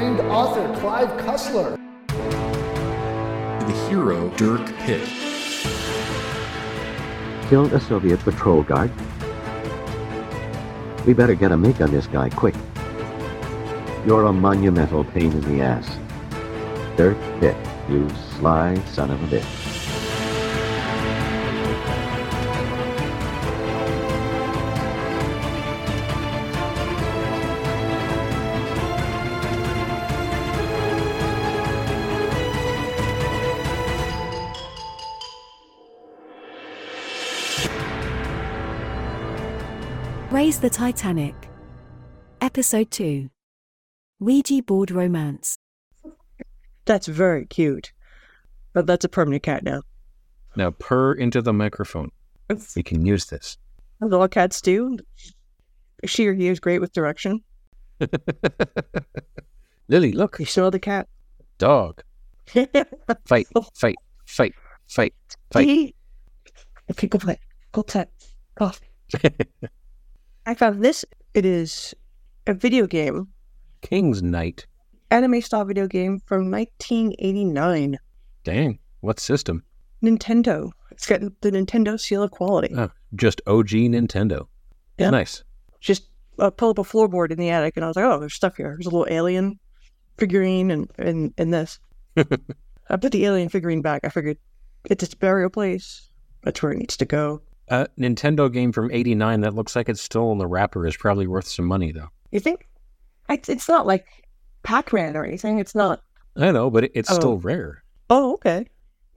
famed author Clive Cussler. The hero Dirk Pitt. Killed a Soviet patrol guard. We better get a make on this guy quick. You're a monumental pain in the ass. Dirk Pitt, you sly son of a bitch. The Titanic. Episode 2 Ouija Board Romance. That's very cute. But that's a permanent cat now. Now purr into the microphone. We can use this. what all cats do. She or he is great with direction. Lily, look, You smell the cat. dog. Fight, fight, fight, fight, fight. He- Okay, go play. Go play. Go. I found this. It is a video game, King's Knight. anime style video game from 1989. Dang, what system? Nintendo. It's got the Nintendo seal of quality. Oh, just OG Nintendo. Yeah. Nice. Just uh, pull up a floorboard in the attic, and I was like, "Oh, there's stuff here. There's a little alien figurine, and and and this." I put the alien figurine back. I figured it's its burial place. That's where it needs to go. A Nintendo game from '89 that looks like it's still in the wrapper is probably worth some money, though. You think? It's, it's not like Pac-Man or anything. It's not. I know, but it's Oh. still rare. Oh, okay.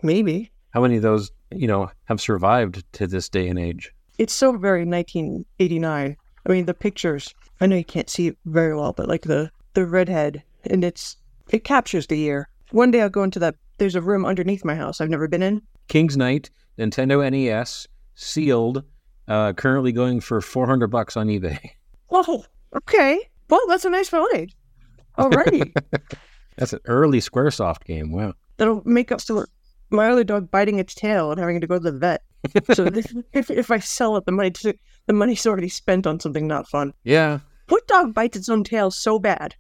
Maybe. How many of those, you know, have survived to this day and age? It's so very 1989. I mean, the pictures. I know you can't see it very well, but like the the redhead, and it's it captures the year. One day I'll go into that. There's a room underneath my house I've never been in. King's Knight, Nintendo NES, sealed, uh, currently going for 400 bucks on eBay. Oh, okay. Well, that's a nice find. Alrighty. That's an early SquareSoft game. Wow. That'll make up for my other dog biting its tail and having to go to the vet. So if, if, if I sell it, the money the money's already spent on something not fun. Yeah, What dog bites its own tail so bad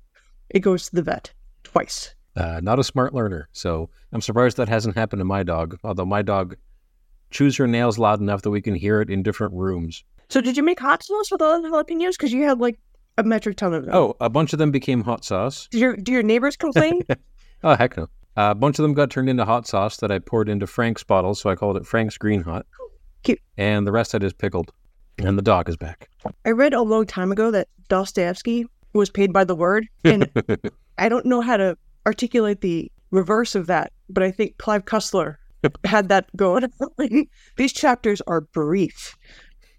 it goes to the vet twice? uh, not a smart learner. So I'm surprised that hasn't happened to my dog. Although my dog chews her nails loud enough that we can hear it in different rooms. So did you make hot sauce with all the jalapenos? Because you had like a metric ton of them. Oh, a bunch of them became hot sauce. do your do your neighbors complain? Oh, heck no. Uh, a bunch of them got turned into hot sauce that I poured into Frank's bottle, so I called it Frank's Green Hot. Cute. And the rest I just pickled. And the dog is back. I read a long time ago that Dostoevsky was paid by the word, and I don't know how to articulate the reverse of that, but I think Clive Cussler had that going. These chapters are brief.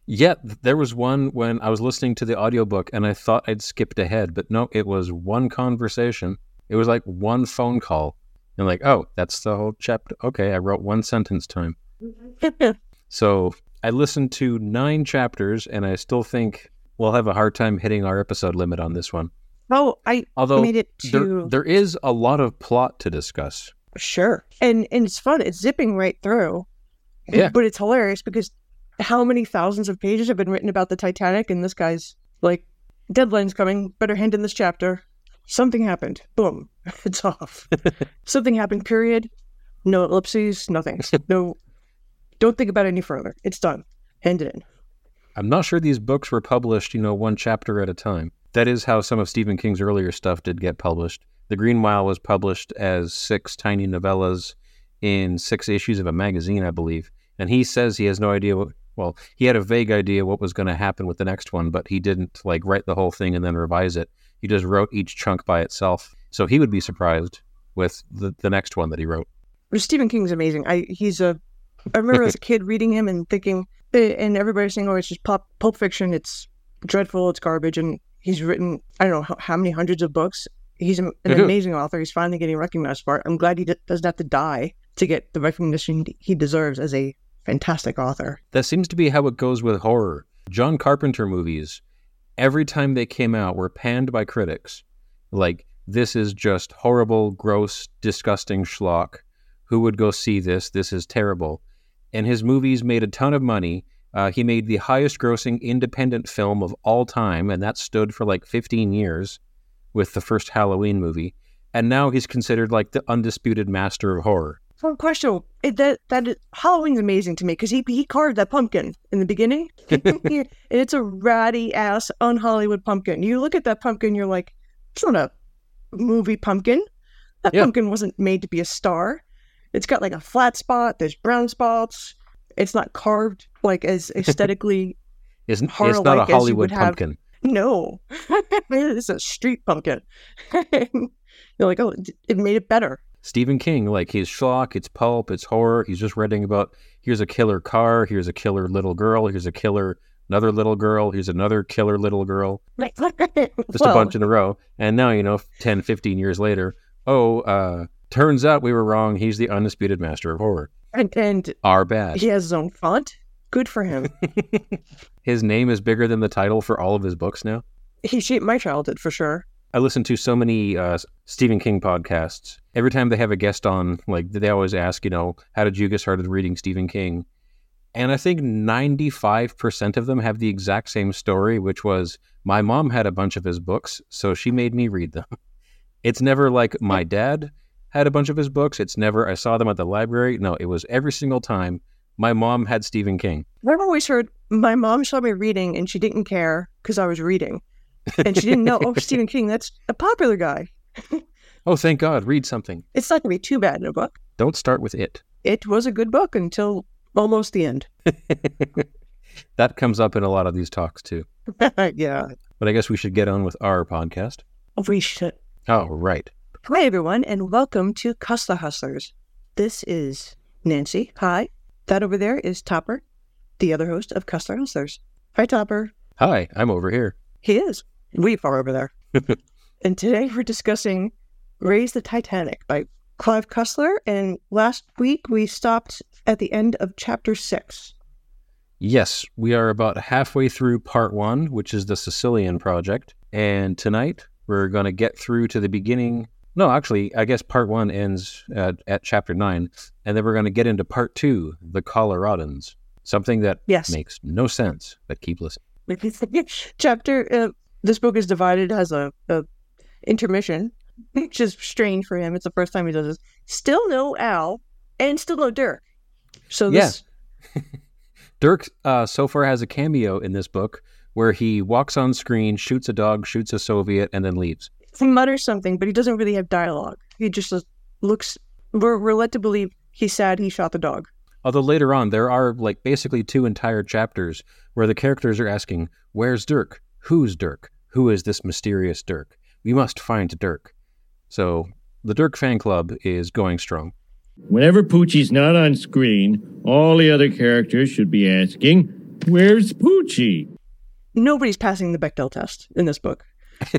Yet there was one when I was listening to the audiobook and I thought I'd skipped ahead, but no, it was one conversation. It was like one phone call. And like, oh, that's the whole chapter. Okay, I wrote one sentence time. So I listened to nine chapters and I still think we'll have a hard time hitting our episode limit on this one. oh, I Although made it there, there is a lot of plot to discuss. Sure, and and it's fun. It's zipping right through. Yeah. but it's hilarious because how many thousands of pages have been written about the Titanic, and this guy's like, deadline's coming. Better hand in this chapter. Something happened. Boom, it's off. Something happened. Period. No ellipses. Nothing. No. Don't think about it any further. It's done. Hand it in. I'm not sure these books were published, you know, one chapter at a time. That is how some of Stephen King's earlier stuff did get published. The Green Mile was published as six tiny novellas in six issues of a magazine, I believe. And he says he has no idea what, well, he had a vague idea what was going to happen with the next one, but he didn't like write the whole thing and then revise it. He just wrote each chunk by itself. So he would be surprised with the, the next one that he wrote. Stephen King's amazing. I he's a. I remember as a kid reading him and thinking, eh, and everybody saying, "Oh, it's just pop, pulp fiction. It's dreadful. It's garbage." And he's written, I don't know how, how many hundreds of books. He's an Mhm. amazing author. He's finally getting recognized for it. I'm glad he d- doesn't have to die to get the recognition he deserves as a fantastic author. That seems to be how it goes with horror. John Carpenter movies, every time they came out, were panned by critics. Like, this is just horrible, gross, disgusting schlock. Who would go see this? This is terrible. And his movies made a ton of money. Uh, he made the highest grossing independent film of all time, and that stood for like 15 years. With the first Halloween movie, and now he's considered like the undisputed master of horror. So, question: it, that that is, Halloween's amazing to me because he he carved that pumpkin in the beginning. and it's a ratty ass un Hollywood pumpkin. You look at that pumpkin, you're like, it's not a movie pumpkin. That Yeah. pumpkin wasn't made to be a star. It's got like a flat spot. There's brown spots. It's not carved like as aesthetically. Isn't Horror it's not like a Hollywood pumpkin. have- no, it's a street pumpkin. you're like, oh, it- made it better. Stephen King, like his schlock, it's pulp, it's horror. He's just writing about here's a killer car, here's a killer little girl, here's a killer another little girl, here's another killer little girl, just a bunch in a row. And now, you know, 10, 15 years later, oh, uh, turns out we were wrong. He's the undisputed master of horror. and, and Our bad. he has his own font. Good for him. His name is bigger than the title for all of his books now. he shaped my childhood for sure. I listen to so many uh, Stephen King podcasts. Every time they have a guest on, like they always ask, you know, how did you get started reading Stephen King? And I think 95% of them have the exact same story, which was my mom had a bunch of his books, so she made me read them. It's never like my dad had a bunch of his books. It's never I saw them at the library. No, it was every single time my mom had Stephen King. I've always heard my mom saw me reading and she didn't care because I was reading. And she didn't know, oh, Stephen King, that's a popular guy. Oh, thank God, read something. It's not going to be too bad in a book. Don't start with it. It was a good book until almost the end. that comes up in a lot of these talks too. yeah. But I guess we should get on with our podcast. We should. Oh, right. Hi, everyone, and welcome to Cussler Hustlers. This is Nancy. Hi. That over there is Topper, the other host of Cussler Hustlers. Hi, Topper. Hi, I'm over here. He is. We far over there. and today we're discussing Raise the Titanic by Clive Cussler. And last week we stopped at the end of chapter six. Yes, we are about halfway through part one, which is the Sicilian project. And tonight we're going to get through to the beginning. No, actually, I guess part one ends at, at chapter nine. And then we're going to get into part two, the Coloradans. Something that Yes. makes no sense, but keep listening. chapter, uh, this book is divided, has a, a intermission, which is strange for him. It's the first time he does this. Still no Al, and still no Dirk. So this, Dirk uh, so far has a cameo in this book where he walks on screen, shoots a dog, shoots a Soviet, and then leaves. He mutters something, but he doesn't really have dialogue. He just uh, looks. We're, we're led to believe he's sad he shot the dog. Although later on, there are like basically two entire chapters where the characters are asking, Where's Dirk? Who's Dirk? Who is this mysterious Dirk? We must find Dirk. So the Dirk fan club is going strong. Whenever Poochie's not on screen, all the other characters should be asking, Where's Poochie? Nobody's passing the Bechdel test in this book.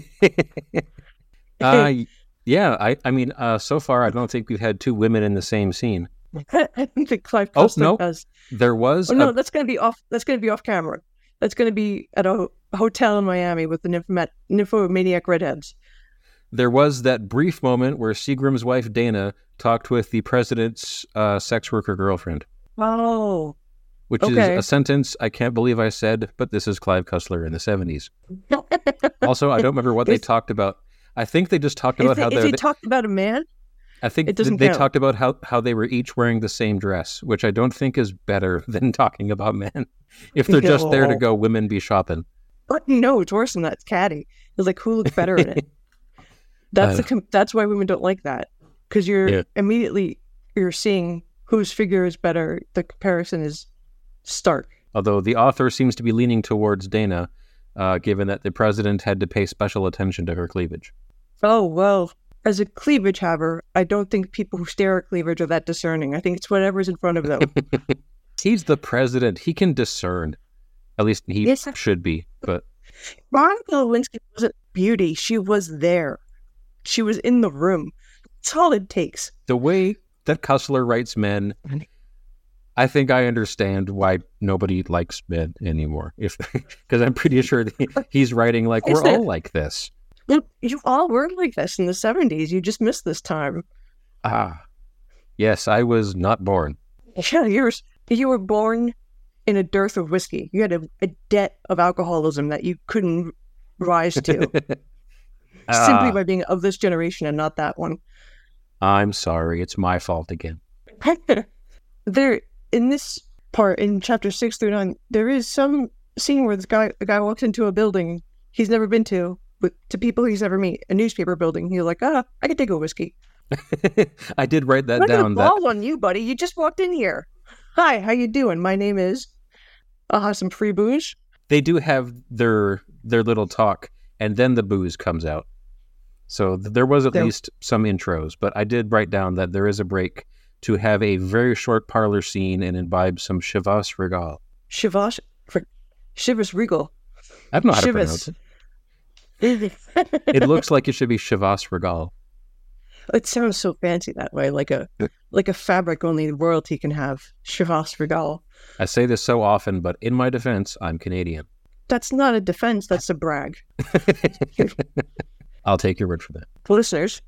Uh, yeah, I, I mean, uh, so far, I don't think we've had two women in the same scene. I don't think Clive Oh, no. has. There was, Oh no, a- that's gonna be off. That's gonna be off camera. That's gonna be at a hotel in Miami with the nymphomat- nymphomaniac redheads. there was that brief moment where Seagram's wife Dana talked with the president's uh, sex worker girlfriend. Oh, which Okay. is a sentence I can't believe I said, but this is Clive Cussler in the 70s. Also, I don't remember what they talked about. I think they just talked if about they, how if they, they talked about a man, I think it doesn't they count. talked about how, how they were each wearing the same dress, which I don't think is better than talking about men. If they're just there to go, women be shopping. but no, it's worse than that. It's catty. It's like who looks better in it. That's the that's why women don't like that because you're Yeah. immediately you're seeing whose figure is better. The comparison is stark. Although the author seems to be leaning towards Dana, uh, given that the president had to pay special attention to her cleavage. Oh well, as a cleavage haver, I don't think people who stare at cleavage are that discerning. I think it's whatever's in front of them. He's the president. He can discern. At least he Yes. should be. But Monica Lewinsky wasn't beauty. She was there. She was in the room. That's all it takes. the way that Cussler writes men, I think I understand why nobody likes men anymore. If because I'm pretty sure he's writing like we're all like this. You, you all were like this in the 70s. You just missed this time. Ah, yes, I was not born. Yeah, you're, you were born in a dearth of whiskey. You had a, a debt of alcoholism that you couldn't rise to. simply Ah. by being of this generation and not that one. I'm sorry, it's my fault again. there in this part in chapter six through nine, there is some scene where this guy a guy walks into a building he's never been to to people he's never met, a newspaper building. He's like, ah, I could take a whiskey. I did write that down. gonna That ball on you, buddy. You just walked in here. Hi, how you doing? My name is. I'll have some free booze. they do have their their little talk, and then the booze comes out. So th- there was at There- least some intros, but I did write down that there is a break to have a very short parlor scene and imbibe some Chivas Regal. Shivash, for Shivas Regal. I don't know how to pronounce it. It looks like it should be Chivas Regal. It sounds so fancy that way, like a like a fabric only royalty can have. Chivas Regal. I say this so often, but in my defense, I'm Canadian. That's not a defense. That's a brag. I'll take your word for that. For listeners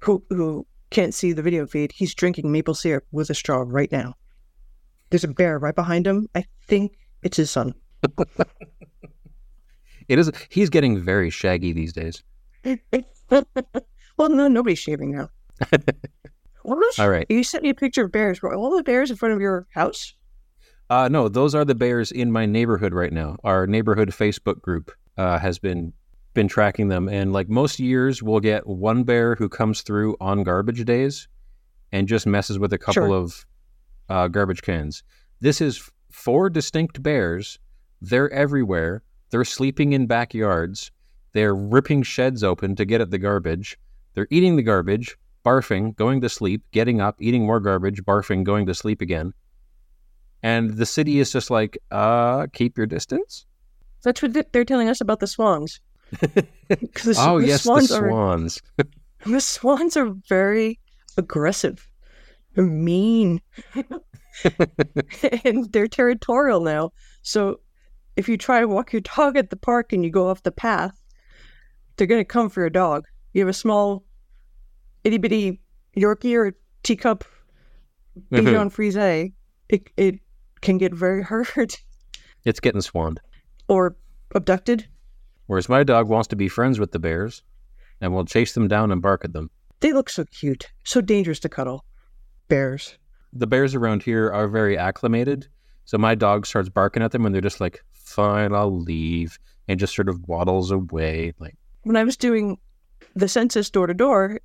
who who can't see the video feed, he's drinking maple syrup with a straw right now. There's a bear right behind him. I think it's his son. It is. He's getting very shaggy these days. well, no, nobody's shaving now. All right. You sent me a picture of bears. Were all the bears in front of your house? Uh, no, those are the bears in my neighborhood right now. Our neighborhood Facebook group uh, has been been tracking them, and like most years, we'll get one bear who comes through on garbage days and just messes with a couple Sure. of uh, garbage cans. This is four distinct bears. They're everywhere. They're sleeping in backyards. They're ripping sheds open to get at the garbage. They're eating the garbage, barfing, going to sleep, getting up, eating more garbage, barfing, going to sleep again. And the city is just like, uh, keep your distance. That's what they're telling us about the swans. the, oh, the yes, swans the are swans. the swans are very aggressive, They're mean, and they're territorial now. So, if you try to walk your dog at the park and you go off the path, they're going to come for your dog. You have a small, itty bitty Yorkie or teacup. Mm-hmm. Bichon Frise, it it can get very hurt It's getting swarmed or abducted. Whereas my dog wants to be friends with the bears and will chase them down and bark at them. They look so cute, so dangerous to cuddle. Bears. The bears around here are very acclimated. So my dog starts barking at them and they're just like, fine, I'll leave. And just sort of waddles away. Like, When I was doing the census door to door,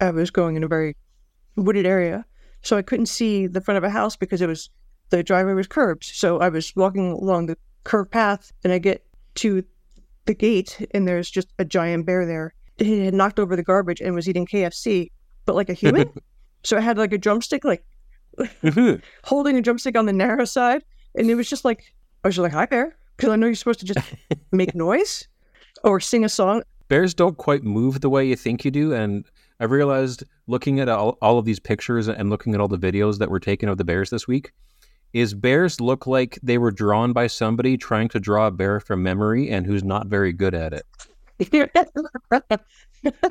I was going in a very wooded area, so I couldn't see the front of a house because it was the driveway was curbed. So I was walking along the curved path, and I get to the gate, and there's just a giant bear there. He had knocked over the garbage and was eating KFC, but like a human. so I had like a drumstick, like Mm-hmm. holding a drumstick on the narrow side, and it was just like I was just like, "Hi, bear," because I know you're supposed to just make noise or sing a song. bears don't quite move the way you think you do. And I realized looking at all, all of these pictures and looking at all the videos that were taken of the bears this week, is bears look like they were drawn by somebody trying to draw a bear from memory and who's not very good at it.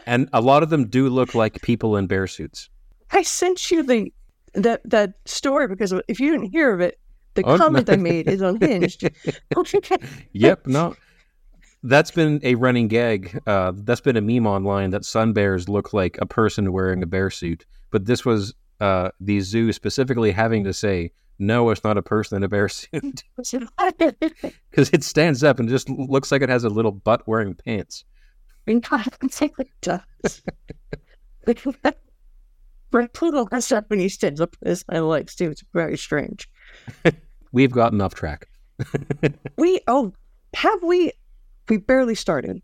And a lot of them do look like people in bear suits. I sent you the that that story because if you didn't hear of it, the Oh, no. comment I made is unhinged. Yep, no. That's been a running gag. Uh, that's been a meme online that sun bears look like a person wearing a bear suit. But this was uh, the zoo specifically having to say, no, it's not a person in a bear suit. Because it stands up and just looks like it has a little butt wearing pants. My poodle has up when he stands up on his hind legs too. It's very strange. We've gotten off track. We oh have we we barely started.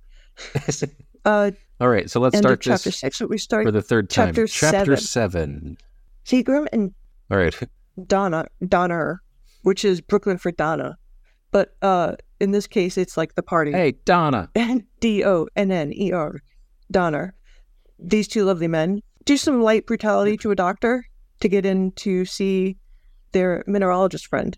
Uh All right, so let's end start chapter this six. We start for the third time. chapter Chapter seven. seven. Seagram and All right. Donna Donner, which is Brooklyn for Donna. But uh in this case it's like the party. Hey, Donna. D O N N E R, Donner. These two lovely men do some light brutality to a doctor to get in to see their mineralogist friend.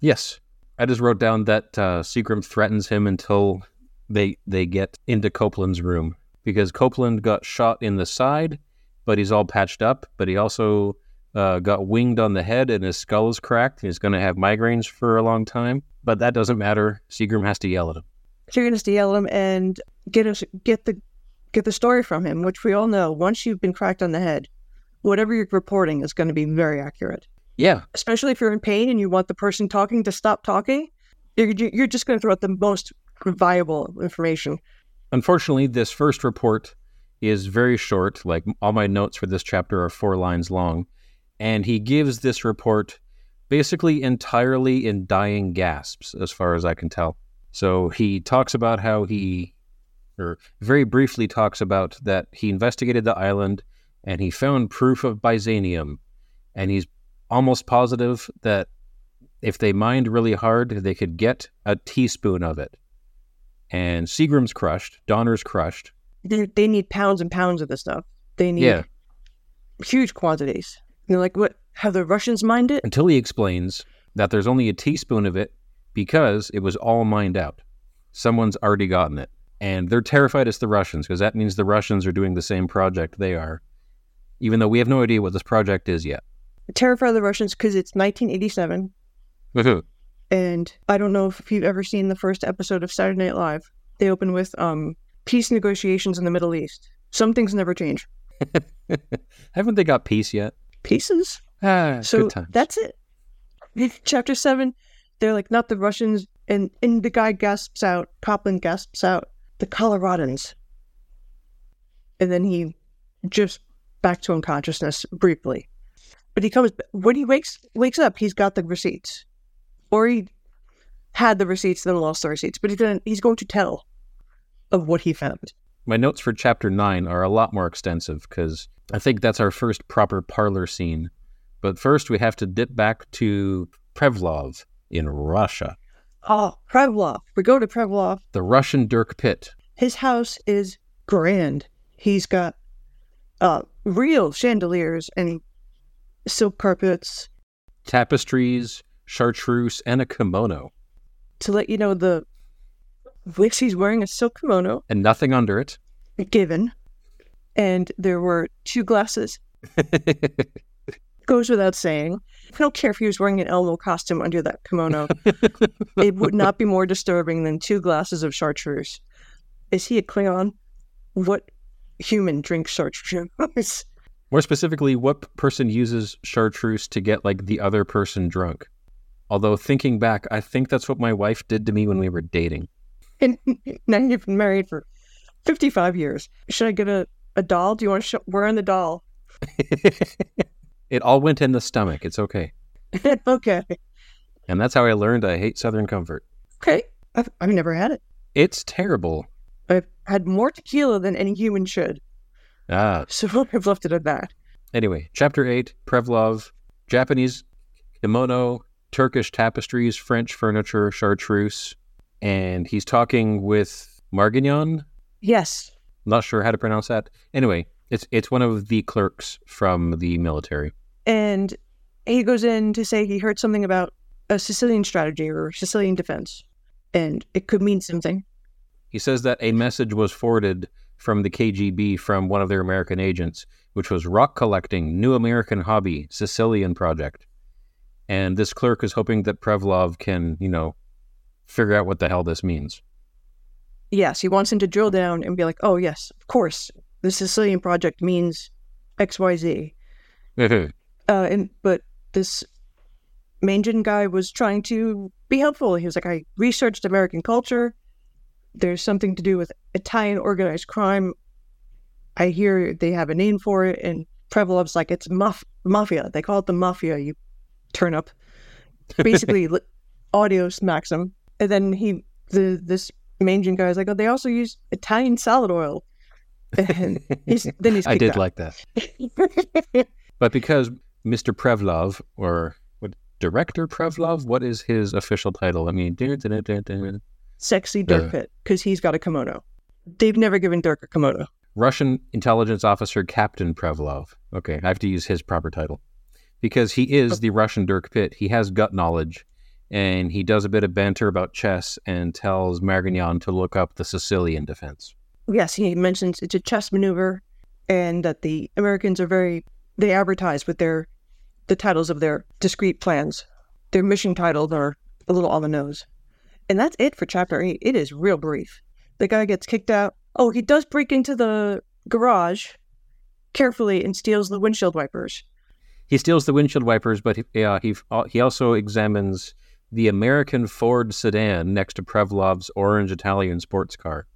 Yes. I just wrote down that uh, Seagram threatens him until they they get into Copeland's room because Copeland got shot in the side, but he's all patched up. But he also uh, got winged on the head and his skull is cracked. He's going to have migraines for a long time. But that doesn't matter. Seagram has to yell at him. So you're going to yell at him and get us get the get the story from him, which we all know once you've been cracked on the head, whatever you're reporting is going to be very accurate. Yeah. Especially if you're in pain and you want the person talking to stop talking, you're, you're just going to throw out the most viable information. Unfortunately, this first report is very short. Like all my notes for this chapter are four lines long. And he gives this report basically entirely in dying gasps, as far as I can tell. So he talks about how he, or very briefly talks about that he investigated the island and he found proof of Byzanium. And he's almost positive that if they mined really hard, they could get a teaspoon of it. And Seagram's crushed, Donner's crushed. They, they need pounds and pounds of this stuff. They need Yeah. huge quantities. And they're like, what? Have the Russians mined it? Until he explains that there's only a teaspoon of it because it was all mined out. Someone's already gotten it. And they're terrified it's the Russians because that means the Russians are doing the same project they are, even though we have no idea what this project is yet. Terrify the Russians because it's 1987. And I don't know if you've ever seen the first episode of Saturday Night Live. They open with um, peace negotiations in the Middle East. Some things never change. Haven't they got peace yet? Pieces. Ah, So good times. that's it. Chapter seven, they're like not the Russians, and and the guy gasps out. Copeland gasps out. The Coloradans. And then he just back to unconsciousness briefly. But he comes when he wakes wakes up. He's got the receipts, or he had the receipts, then lost the receipts. But he's gonna he's going to tell of what he found. My notes for chapter nine are a lot more extensive because I think that's our first proper parlor scene. But first, we have to dip back to Prevlov in Russia, Oh, Prevlov. We go to Prevlov. the Russian Dirk Pitt. His house is grand. He's got uh, real chandeliers and silk carpets. tapestries, chartreuse, and a kimono, To let you know, the Wix he's wearing a silk kimono, and nothing under it. given, and there were two glasses. Goes without saying. I don't care if he was wearing an Elmo costume under that kimono. it would not be more disturbing than two glasses of chartreuse. Is he a Klingon? What human drinks chartreuse? More specifically, what person uses chartreuse to get like the other person drunk? Although thinking back, I think that's what my wife did to me when we were dating. and now you've been married for 55 years. Should I get a, a doll? Do you want to show? We're on the doll. it all went in the stomach. It's okay. okay. And that's how I learned I hate Southern Comfort. Okay. I've, I've never had it. It's terrible. I've had more tequila than any human should. Ah. So I've left it at that. Anyway, chapter 8 Prevlov, Japanese kimono, Turkish tapestries, French furniture, chartreuse. And he's talking with Marganin. Yes. Not sure how to pronounce that. Anyway, it's it's one of the clerks from the military. And he goes in to say he heard something about a Sicilian strategy or Sicilian defense. And it could mean something. He says that a message was forwarded from the KGB from one of their American agents, which was rock collecting, new American hobby, Sicilian project. And this clerk is hoping that Prevlov can, you know, figure out what the hell this means. Yes, he wants him to drill down and be like, oh, yes, of course, the Sicilian project means XYZ. Uh, and but this Mangan guy was trying to be helpful. He was like, I researched American culture. There's something to do with Italian organized crime. I hear they have a name for it, and Prevlov's like, it's maf- mafia. They call it the mafia. You turn up, basically li- audio smacks him, and then he the this Mangan guy's like, oh, they also use Italian salad oil. And he's then he's I did out. like that. But because Mr. Prevlov, or what, Director Prevlov, what is his official title? I mean, sexy Dirk. Pitt because he's got a kimono. They've never given Dirk a kimono. Russian intelligence officer Captain Prevlov. Okay, I have to use his proper title. Because he is the Russian Dirk Pitt. He has gut knowledge, and he does a bit of banter about chess and tells Marganin to look up the Sicilian defense. Yes, he mentions it's a chess maneuver, and that the Americans are very they advertise with their the titles of their discrete plans. Their mission titles are a little on the nose, and that's it for chapter eight. It is real brief. The guy gets kicked out. Oh, he does break into the garage carefully and steals the windshield wipers. He steals the windshield wipers, but he, uh, he he also examines the American Ford sedan next to Prevlov's orange Italian sports car,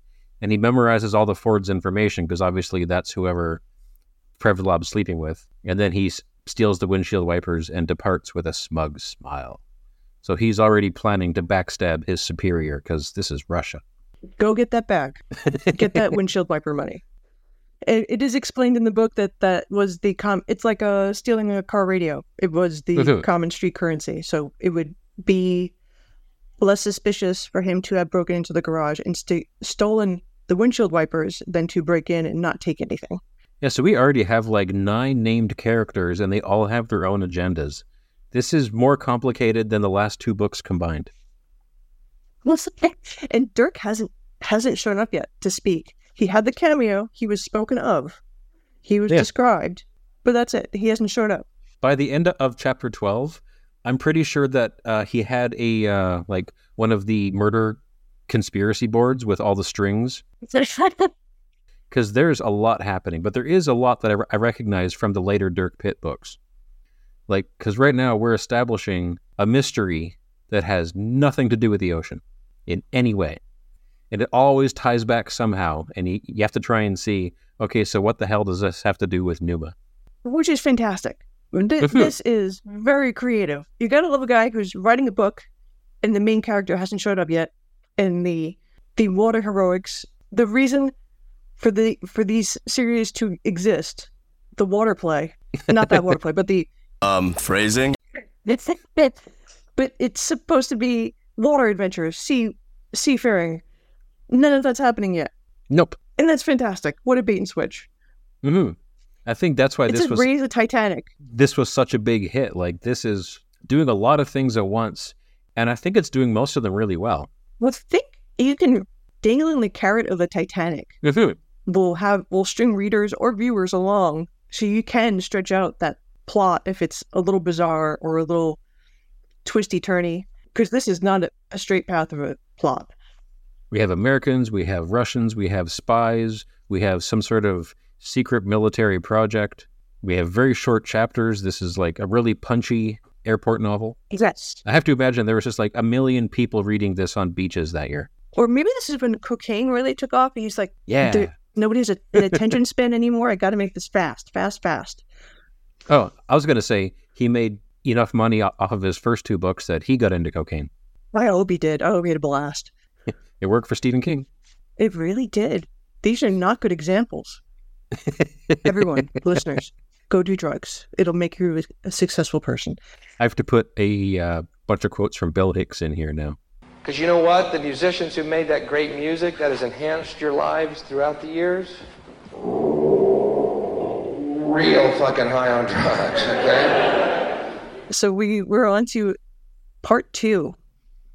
and he memorizes all the Ford's information because obviously that's whoever Prevlov's sleeping with. And then he s- steals the windshield wipers and departs with a smug smile. So he's already planning to backstab his superior because this is Russia. Go get that back. Get that windshield wiper money. It, it is explained in the book that that was the com. It's like uh, stealing a car radio. It was the common street currency. So it would be less suspicious for him to have broken into the garage and st- stolen the windshield wipers than to break in and not take anything. Yeah, so we already have like nine named characters and they all have their own agendas. This is more complicated than the last two books combined. and Dirk hasn't hasn't shown up yet to speak. He had the cameo. He was spoken of. He was Yeah. described, but that's it. He hasn't showed up. By the end of chapter 12, I'm pretty sure that uh, he had a uh, like one of the murder conspiracy boards with all the strings because there's a lot happening, but there is a lot that I, re- I recognize from the later Dirk Pitt books. Like, because right now we're establishing a mystery that has nothing to do with the ocean in any way. And it always ties back somehow. And you, you have to try and see okay, so what the hell does this have to do with Numa? which is fantastic. Th- Mhm. This is very creative. You gotta love a guy who's writing a book, and the main character hasn't showed up yet, and the the water heroics. The reason for the for these series to exist, the water play, not that water play, but the Um, phrasing? but it's supposed to be water adventures, sea seafaring. None of that's happening yet, Nope. and that's fantastic. What a bait and switch! hmm I think that's why It's this a was raise the Titanic. this was such a big hit. Like this is doing a lot of things at once, and I think it's doing most of them really well. Well, think you can dangling the carrot of the Titanic will have will string readers or viewers along, so you can stretch out that plot if it's a little bizarre or a little twisty turny. Because this is not a, a straight path of a plot. We have Americans, we have Russians, we have spies, we have some sort of secret military project. We have very short chapters. This is like a really punchy airport novel. Yes. I have to imagine there was just like a million people reading this on beaches that year. Or maybe this is when cocaine really took off. And he's like, Yeah. "There- nobody has a, an attention span anymore. I got to make this fast, fast, fast. Oh, I was going to say he made enough money off of his first two books that he got into cocaine. I hope he did. I hope he had a blast. It worked for Stephen King. It really did. These are not good examples. Everyone, listeners, go do drugs. It'll make you a successful person. I have to put a uh, bunch of quotes from Bill Hicks in here now. Because you know what? The musicians who made that great music that has enhanced your lives throughout the years, real fucking high on drugs, okay? So we we're on to part two.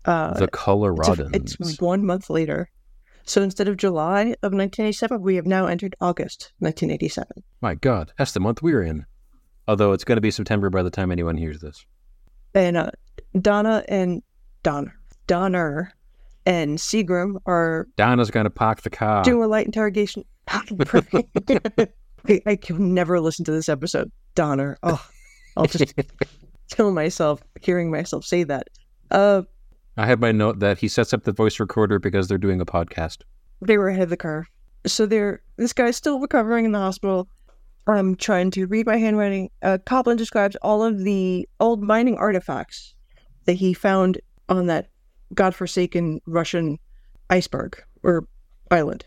Uh, the it's, a- Coloradans. it's one month later. So instead of July of 1987, we have now entered August 1987. My God, that's the month we're in. Although it's going to be September by the time anyone hears this. And uh, Donna and Donner, Donner and Seagram are Donna's going to park the car. Do a light interrogation. I, I can never listen to this episode. Donner. Oh, I'll just kill myself hearing myself say that. Uh, I have my note that he sets up the voice recorder because they're doing a podcast. they were ahead of the curve. So they're this guy's still recovering in the hospital. I'm trying to read my handwriting. Uh, Copeland describes all of the old mining artifacts that he found on that godforsaken Russian iceberg or island.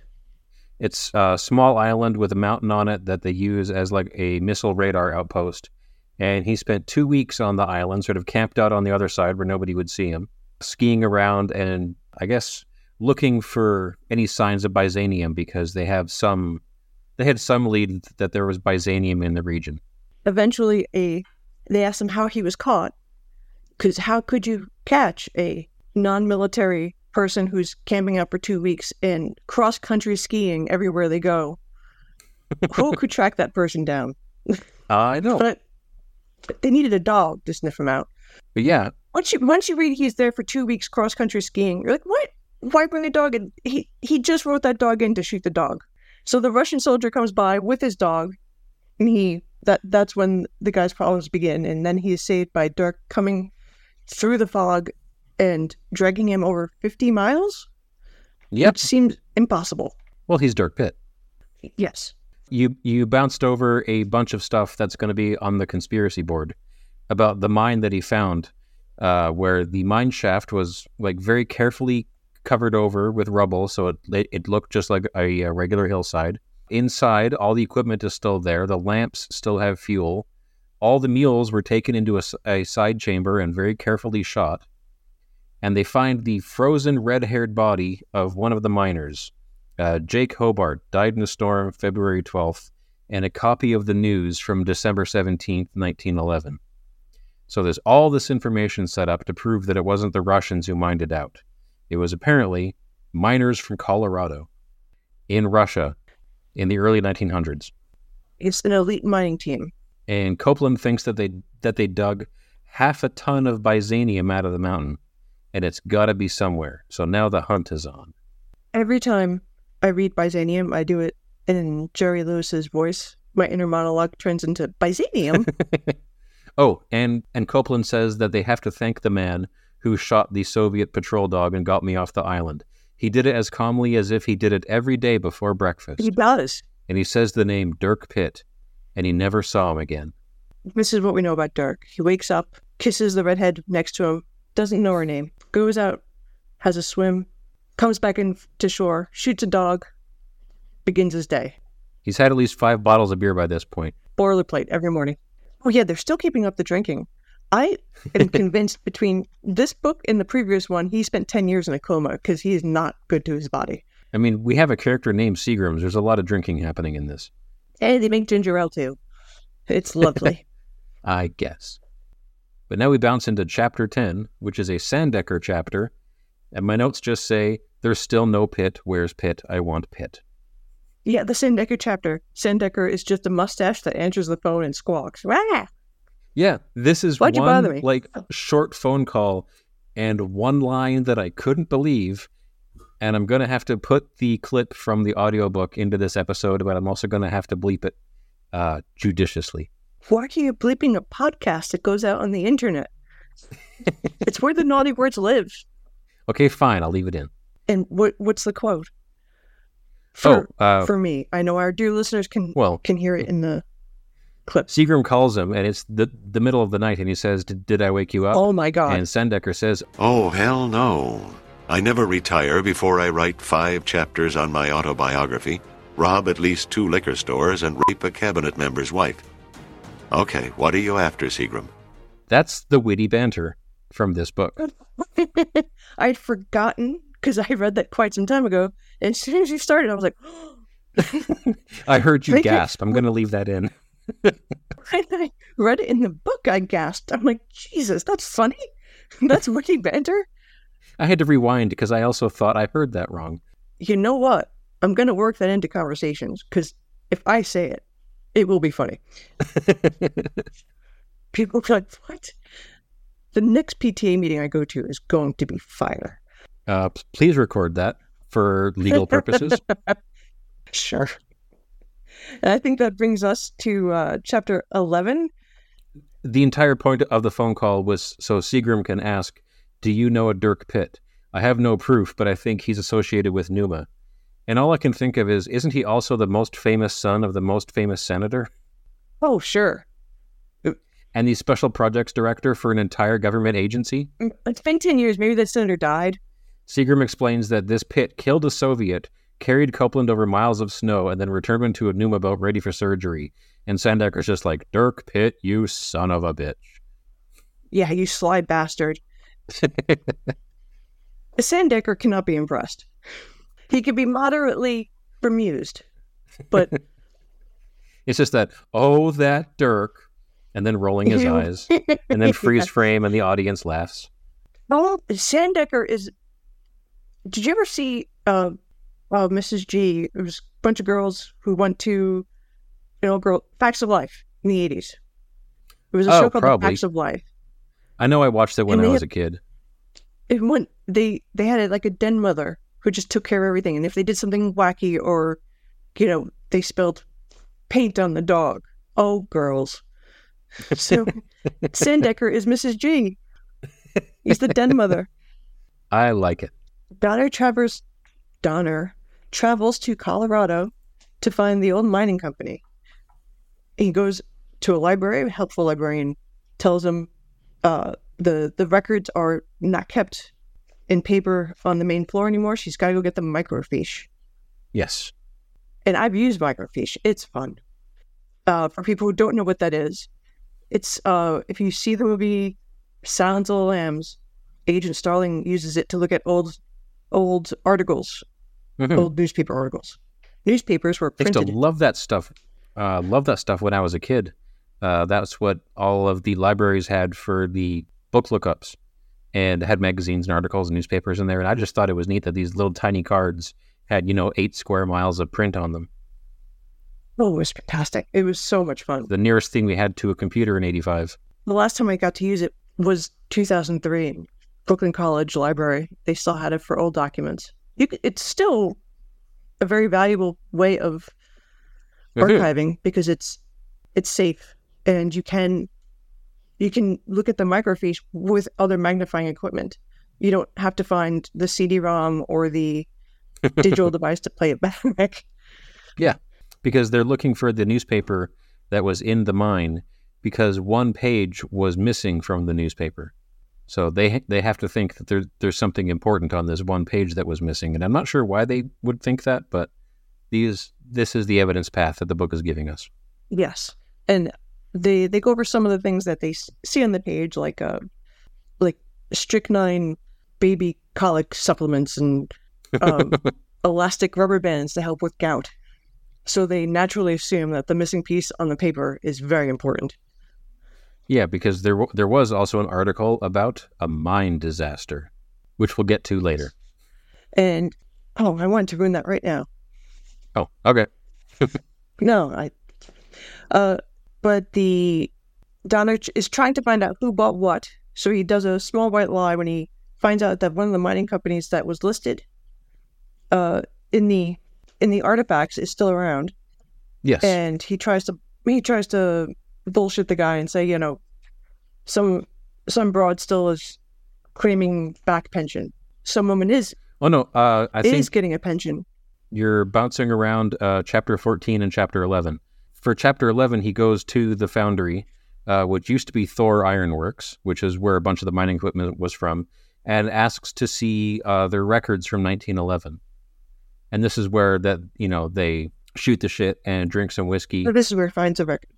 It's a small island with a mountain on it that they use as like a missile radar outpost. And he spent two weeks on the island, sort of camped out on the other side where nobody would see him, skiing around and I guess looking for any signs of Byzanium because they have some, they had some lead that there was Byzanium in the region. Eventually, a they asked him how he was caught, because how could you catch a non-military person who's camping out for two weeks and cross-country skiing everywhere they go? Who could track that person down? I know. But but they needed a dog to sniff him out. But yeah, Once you once you read he's there for two weeks cross country skiing, you're like, what? why bring a dog in? He he just wrote that dog in to shoot the dog. So the Russian soldier comes by with his dog, and he that that's when the guy's problems begin. And then he is saved by Dirk coming through the fog and dragging him over fifty miles. Yep. Which seems impossible. Well, he's Dirk Pitt. Yes. You you bounced over a bunch of stuff that's going to be on the conspiracy board about the mine that he found, uh, where the mine shaft was like very carefully covered over with rubble, so it it looked just like a, a regular hillside. Inside, all the equipment is still there. The lamps still have fuel. All the mules were taken into a, a side chamber and very carefully shot. And they find the frozen red-haired body of one of the miners. Uh, Jake Hobart died in a storm February 12th, and a copy of the news from December 17th, 1911. So there's all this information set up to prove that it wasn't the Russians who mined it out. It was apparently miners from Colorado in Russia in the early 1900s. It's an elite mining team. And Copeland thinks that they that they dug half a ton of byzanium out of the mountain, and it's got to be somewhere. So now the hunt is on. Every time I read Byzanium, I do it in Jerry Lewis's voice. My inner monologue turns into Byzanium. oh, and and Copeland says that they have to thank the man who shot the Soviet patrol dog and got me off the island. He did it as calmly as if he did it every day before breakfast. he does. And he says the name Dirk Pitt, and he never saw him again. This is what we know about Dirk. He wakes up, kisses the redhead next to him, doesn't know her name, goes out, has a swim, comes back in to shore, shoots a dog, begins his day. He's had at least five bottles of beer by this point. Boilerplate every morning. Oh yeah, they're still keeping up the drinking. I am convinced between this book and the previous one, he spent 10 years in a coma because he is not good to his body. I mean, we have a character named Seagrams. There's a lot of drinking happening in this. And they make ginger ale too. It's lovely. I guess. But now we bounce into chapter 10, which is a Sandecker chapter. And my notes just say, There's still no Pitt. Where's Pitt? I want Pitt. yeah, the Sandecker chapter. Sandecker is just a mustache that answers the phone and squawks. Rah! Yeah, this is Why'd you bother one me? like short phone call and one line that I couldn't believe. And I'm going to have to put the clip from the audiobook into this episode, but I'm also going to have to bleep it uh, judiciously. Why are you bleeping a podcast that goes out on the internet? it's where the naughty words live. Okay, fine, I'll leave it in. And what what's the quote? For, oh, uh, for me, I know our dear listeners can well, can hear it in the clip. Seagram calls him, and it's the the middle of the night, and he says, "Did, did I wake you up?" Oh my god! And Sandecker says, Oh, hell no. I never retire before I write five chapters on my autobiography, rob at least two liquor stores, and rape a cabinet member's wife. Okay, what are you after, Seagram? "That's the witty banter from this book." I'd forgotten because I read that quite some time ago. And as soon as you started, I was like, I heard you Thank you. gasp. I'm going to leave that in. when I read it in the book, I gasped. I'm like, Jesus, that's funny. That's witty banter. I had to rewind because I also thought I heard that wrong. You know what? I'm going to work that into conversations because if I say it, it will be funny. People are like, what? The next PTA meeting I go to is going to be fire. Uh, please record that for legal purposes. Sure. And I think that brings us to uh, chapter 11. the entire point of the phone call was so Seagram can ask, "Do you know a Dirk Pitt?" I have no proof, but I think he's associated with Numa. And all I can think of is, isn't he also the most famous son of the most famous senator Oh, sure. and the special projects director for an entire government agency? Mm, it's been 10 years. Maybe that senator died. Seagram explains that this Pitt killed a Soviet, carried Copeland over miles of snow, and then returned him to a Numa boat ready for surgery. And Sandecker's just like, Dirk Pitt, you son of a bitch. Yeah, you sly bastard. Sandecker cannot be impressed. He could be moderately bemused, but It's just that, oh, that Dirk, and then rolling his eyes, and then freeze frame, and the audience laughs. Oh, Sandecker is. Did you ever see uh, uh, Mrs. G? It was a bunch of girls who went to, you know, girl Facts of Life in the eighties. It was a Oh, show called probably. Facts of Life. I know I watched it when And I was had- a kid. It went, they they had it like a den mother who just took care of everything, and if they did something wacky or, you know, they spilled paint on the dog, oh girls. So Sandecker is Mrs. G. He's the den mother. I like it. Donner Travers Donner travels to Colorado to find the old mining company. He goes to a library, a helpful librarian tells him uh, the the records are not kept in paper on the main floor anymore. She's got to go get the microfiche. Yes. And I've used microfiche. It's fun. Uh, for people who don't know what that is, it's uh, if you see the movie Silence of the Lambs, Agent Starling uses it to look at old old articles, Mhm. old newspaper articles. Newspapers were I used to printed. love that stuff. Uh, love that stuff when I was a kid. Uh, that's what all of the libraries had for the book lookups, and had magazines and articles and newspapers in there. And I just thought it was neat that these little tiny cards had, you know, eight square miles of print on them. Oh, it was fantastic. It was so much fun. The nearest thing we had to a computer in '85. The last time I got to use it was 2003, Brooklyn College Library. They still had it for old documents. You, it's still a very valuable way of archiving because it's it's safe and you can you can look at the microfiche with other magnifying equipment. You don't have to find the CD-ROM or the digital device to play it back. Yeah, because they're looking for the newspaper that was in the mine because one page was missing from the newspaper. So they they have to think that there, there's something important on this one page that was missing, and I'm not sure why they would think that, but these this is the evidence path that the book is giving us. Yes, and they they go over some of the things that they see on the page, like uh, like strychnine baby colic supplements and um, elastic rubber bands to help with gout. So they naturally assume that the missing piece on the paper is very important. Yeah, because there w- there was also an article about a mine disaster, which we'll get to later. And oh, I wanted to ruin that right now. Oh, okay. No, I. Uh, but the Donner is trying to find out who bought what, so he does a small white lie when he finds out that one of the mining companies that was listed, uh, in the in the artifacts is still around, Yes. and he tries to he tries to bullshit the guy and say, you know, some some broad still is claiming back pension. Some woman is oh no, uh, I is think getting a pension. you're bouncing around uh, chapter 14 and chapter 11. For chapter 11, he goes to the foundry, uh, which used to be Thor Ironworks, which is where a bunch of the mining equipment was from, and asks to see uh, their records from 1911. And this is where that you know they shoot the shit and drink some whiskey. So this is where he finds the record.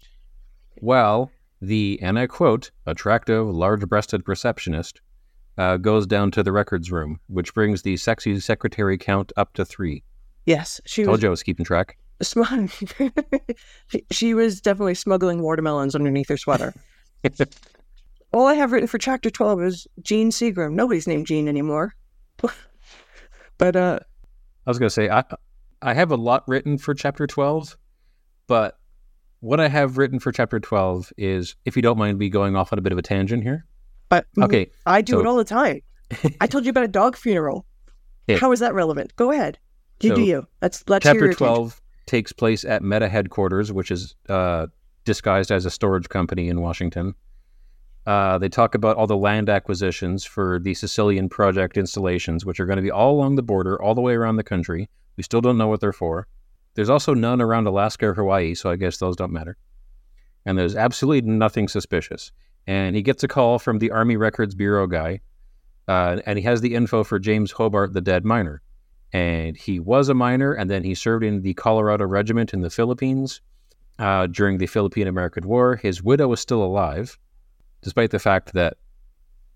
Well, the and I quote attractive, large-breasted receptionist uh, goes down to the records room, which brings the sexy secretary count up to three. Yes, she Told was you I was keeping track. Smug. she, was definitely smuggling watermelons underneath her sweater. All I have written for chapter 12 is Gene Seagram. Nobody's named Gene anymore. but, uh, I was going to say I I have a lot written for chapter 12, but what I have written for chapter 12 is if you don't mind me going off on a bit of a tangent here. but Okay. I do so- it all the time. I told you about a dog funeral. Yeah. How is that relevant? Go ahead. You So, do you. Let's, let's hear chapter your tangent. 12 takes place at Meta headquarters, which is uh, disguised as a storage company in Washington. Uh, they talk about all the land acquisitions for the Sicilian project installations, which are going to be all along the border, all the way around the country. We still don't know what they're for. There's also none around Alaska or Hawaii, so I guess those don't matter. And there's absolutely nothing suspicious. And he gets a call from the Army Records Bureau guy, uh, and he has the info for James Hobart, the dead miner and he was a miner, and then he served in the Colorado Regiment in the Philippines uh, during the Philippine American War. His widow was still alive, despite the fact that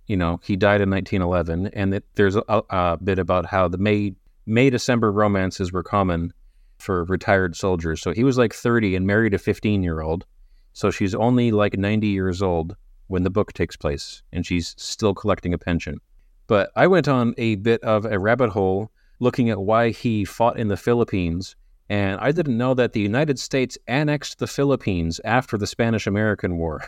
you know he died in 1911, and that there's a, a bit about how the May May December romances were common for retired soldiers. So he was like 30 and married a 15 year old, so she's only like 90 years old when the book takes place, and she's still collecting a pension. But I went on a bit of a rabbit hole looking at why he fought in the Philippines. And I didn't know that the United States annexed the Philippines after the Spanish American War.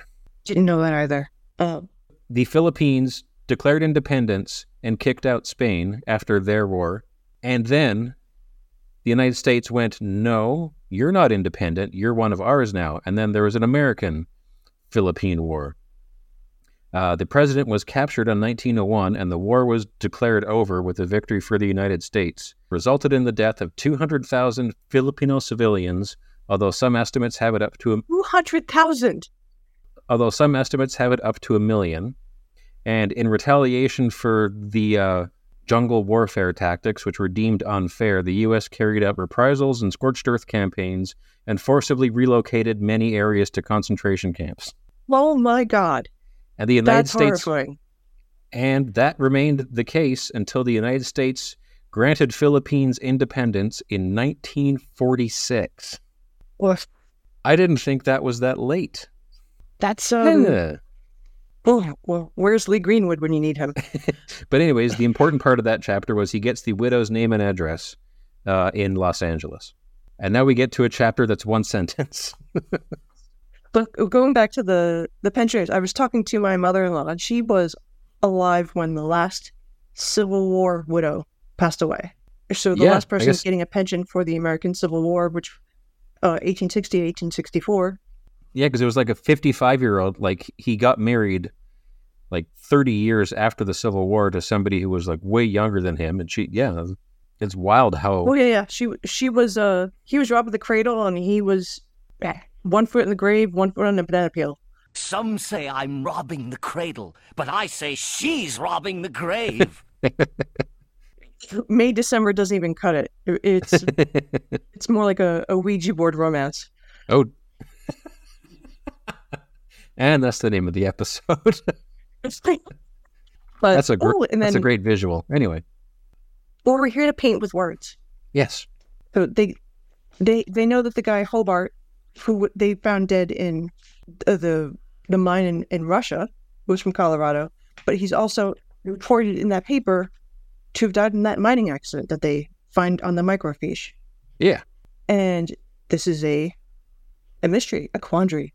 Didn't know that either. Uh, The Philippines declared independence and kicked out Spain after their war. And then the United States went, no, you're not independent. You're one of ours now. And then there was an American Philippine War. Uh, the president was captured in 1901, and the war was declared over with a victory for the United States. Resulted in the death of 200,000 Filipino civilians, although some estimates have it up to a, 200,000. although some estimates have it up to a million. And in retaliation for the uh, jungle warfare tactics, which were deemed unfair, the U.S. carried out reprisals and scorched earth campaigns and forcibly relocated many areas to concentration camps. Oh my God. And the United That's States horrifying. and that remained the case until the United States granted Philippines independence in 1946. Well, I didn't think that was that late. that's um. Yeah. Oh, well, where's Lee Greenwood when you need him? But anyways, the important part of that chapter was he gets the widow's name and address uh, in Los Angeles. And now we get to a chapter that's one sentence. But going back to the the pensioners, I was talking to my mother-in-law, and she was alive when the last Civil War widow passed away. So the Yeah, last person guess- getting a pension for the American Civil War, which uh, 1860 1864. yeah, because it was like a 55 year old, like he got married like 30 years after the Civil War to somebody who was like way younger than him. And she, yeah, it's wild how. Oh yeah, yeah. She she was uh he was robbed of the cradle, and he was eh, one foot in the grave, one foot on the banana peel. Some say I'm robbing the cradle, but I say she's robbing the grave. May December doesn't even cut it. It- It's it's more like a, a Ouija board romance. Oh. and that's the name of the episode. But that's a gr- oh, and that's a great visual. Anyway, Well, we're here to paint with words. yes. So they they they know that the guy Hobart, who they found dead in the the, the mine in, in Russia, was from Colorado, but he's also reported in that paper to have died in that mining accident that they find on the microfiche. Yeah. And this is a a mystery, a quandary.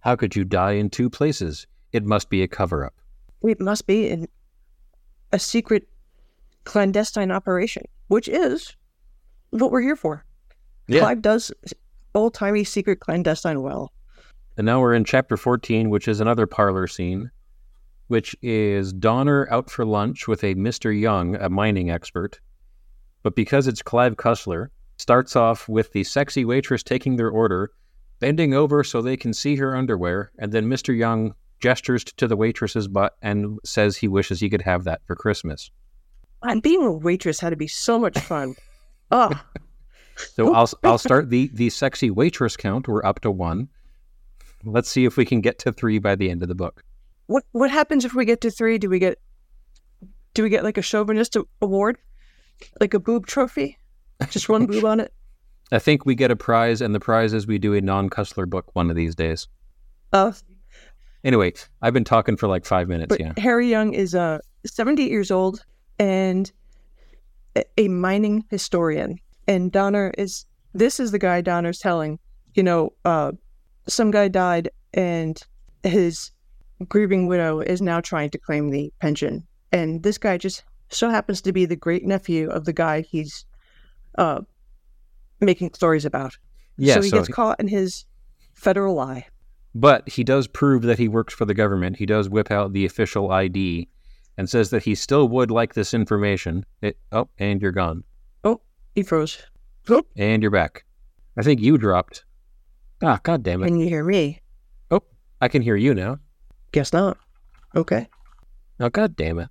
How could you die in two places? It must be a cover up. It must be in a secret clandestine operation, which is what we're here for. Yeah. Clive does old timey secret clandestine well. And now we're in chapter 14, which is another parlor scene, which is Donner out for lunch with a Mr. Young, a mining expert. But because it's Clive Cussler, starts off with the sexy waitress taking their order, bending over so they can see her underwear, and then Mr. Young gestures to the waitress's butt and says he wishes he could have that for Christmas. And being a waitress had to be so much fun. oh, So I'll I'll start the the sexy waitress count. We're up to one. Let's see if we can get to three by the end of the book. what what happens if we get to three? Do we get do we get like a chauvinist award, like a boob trophy? Just one boob on it. I think we get a prize, and the prize is we do a non-Cussler book one of these days. Uh, Anyway, I've been talking for like five minutes. but yeah, Harry Young is uh 78 years old and a mining historian. And Donner is this is the guy Donner's telling. You know, uh, some guy died, and his grieving widow is now trying to claim the pension. And this guy just so happens to be the great nephew of the guy he's uh, making stories about. yeah. so he so gets caught in his federal lie. but he does prove that he works for the government. He does whip out the official ID and says that he still would like this information. It, oh, and you're gone, he froze. and you're back. I think you dropped. Ah, god damn it! Can you hear me? Oh, I can hear you now. Guess not. Okay. Oh, god damn it!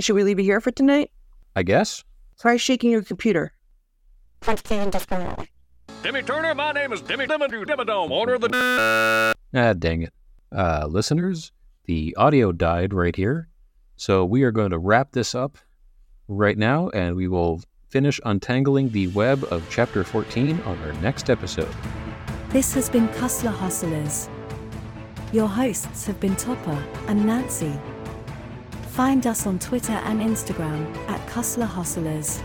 Should we leave it here for tonight? I guess. Try shaking your computer. Demi Turner, my name is Timmy Dimmadoo Dimmadome, owner of the. Ah, dang it. Uh, listeners, the audio died right here. So we are going to wrap this up right now, and we will finish untangling the web of chapter 14 on our next episode. This has been Cussler Hustlers. Your hosts have been Topper and Nancy. Find us on Twitter and Instagram at Cussler Hustlers.